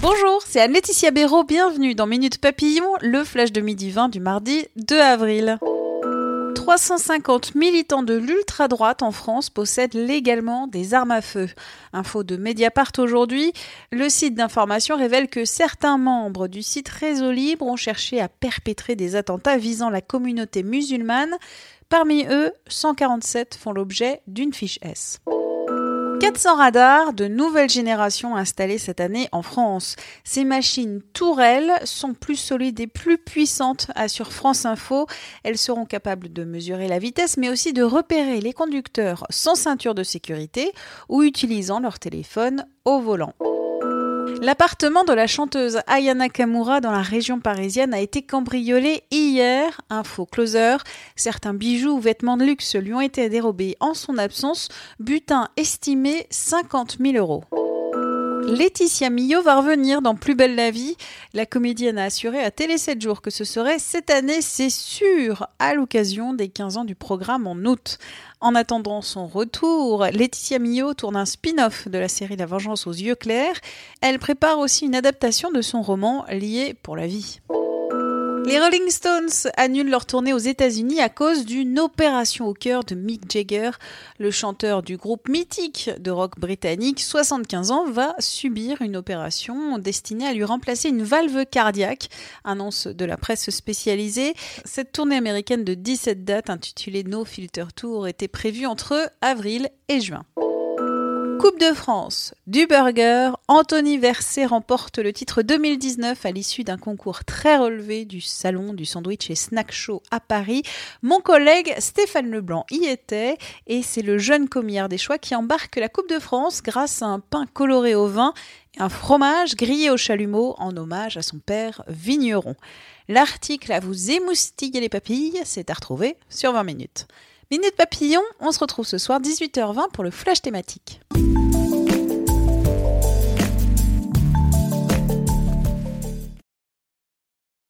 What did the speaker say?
Bonjour, c'est Anne-Laetitia Béraud, bienvenue dans Minute Papillon, le flash de midi 20 du mardi 2 avril. 350 militants de l'ultra-droite en France possèdent légalement des armes à feu. Info de Mediapart aujourd'hui, le site d'information révèle que certains membres du site Réseau Libre ont cherché à perpétrer des attentats visant la communauté musulmane. Parmi eux, 147 font l'objet d'une fiche S. 400 radars de nouvelle génération installés cette année en France. Ces machines tourelles sont plus solides et plus puissantes, assure France Info. Elles seront capables de mesurer la vitesse, mais aussi de repérer les conducteurs sans ceinture de sécurité ou utilisant leur téléphone au volant. L'appartement de la chanteuse Ayana Kamura dans la région parisienne a été cambriolé hier. Info closer. Certains bijoux ou vêtements de luxe lui ont été dérobés en son absence. Butin estimé 50 000 euros. Laetitia Millot va revenir dans Plus belle la vie. La comédienne a assuré à Télé 7 jours que ce serait cette année, c'est sûr, à l'occasion des 15 ans du programme en août. En attendant son retour, Laetitia Millot tourne un spin-off de la série La Vengeance aux yeux clairs. Elle prépare aussi une adaptation de son roman Lié pour la vie. Les Rolling Stones annulent leur tournée aux États-Unis à cause d'une opération au cœur de Mick Jagger. Le chanteur du groupe mythique de rock britannique, 75 ans, va subir une opération destinée à lui remplacer une valve cardiaque, annonce de la presse spécialisée. Cette tournée américaine de 17 dates intitulée No Filter Tour était prévue entre avril et juin. Coupe de France du burger, Anthony Verset remporte le titre 2019 à l'issue d'un concours très relevé du salon du sandwich et snack show à Paris. Mon collègue Stéphane Leblanc y était et c'est le jeune commière des choix qui embarque la Coupe de France grâce à un pain coloré au vin et un fromage grillé au chalumeau en hommage à son père vigneron. L'article à vous émoustiller les papilles, c'est à retrouver sur 20 minutes. Minute Papillon, on se retrouve ce soir 18h20 pour le flash thématique.